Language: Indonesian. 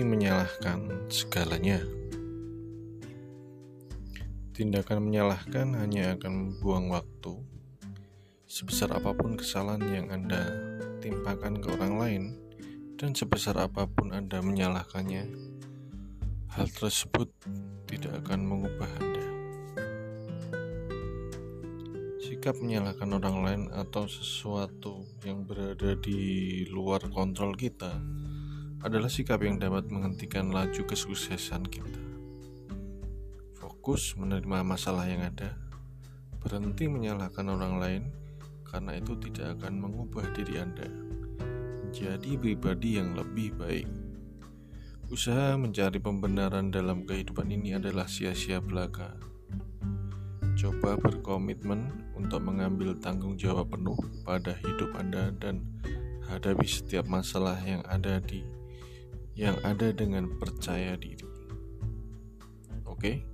menyalahkan segalanya. Tindakan menyalahkan hanya akan membuang waktu. Sebesar apa pun kesalahan yang Anda timpakan ke orang lain, dan sebesar apa pun Anda menyalahkannya, hal tersebut tidak akan mengubah Anda. Sikap menyalahkan orang lain atau sesuatu yang berada di luar kontrol kita adalah sikap yang dapat menghentikan laju kesuksesan kita. Fokus menerima masalah yang ada, berhenti menyalahkan orang lain karena itu tidak akan mengubah diri Anda menjadi pribadi yang lebih baik. Usaha mencari pembenaran dalam kehidupan ini adalah sia-sia belaka. Coba berkomitmen untuk mengambil tanggung jawab penuh pada hidup Anda dan hadapi setiap masalah yang ada di yang ada dengan percaya diri. Oke. Okay?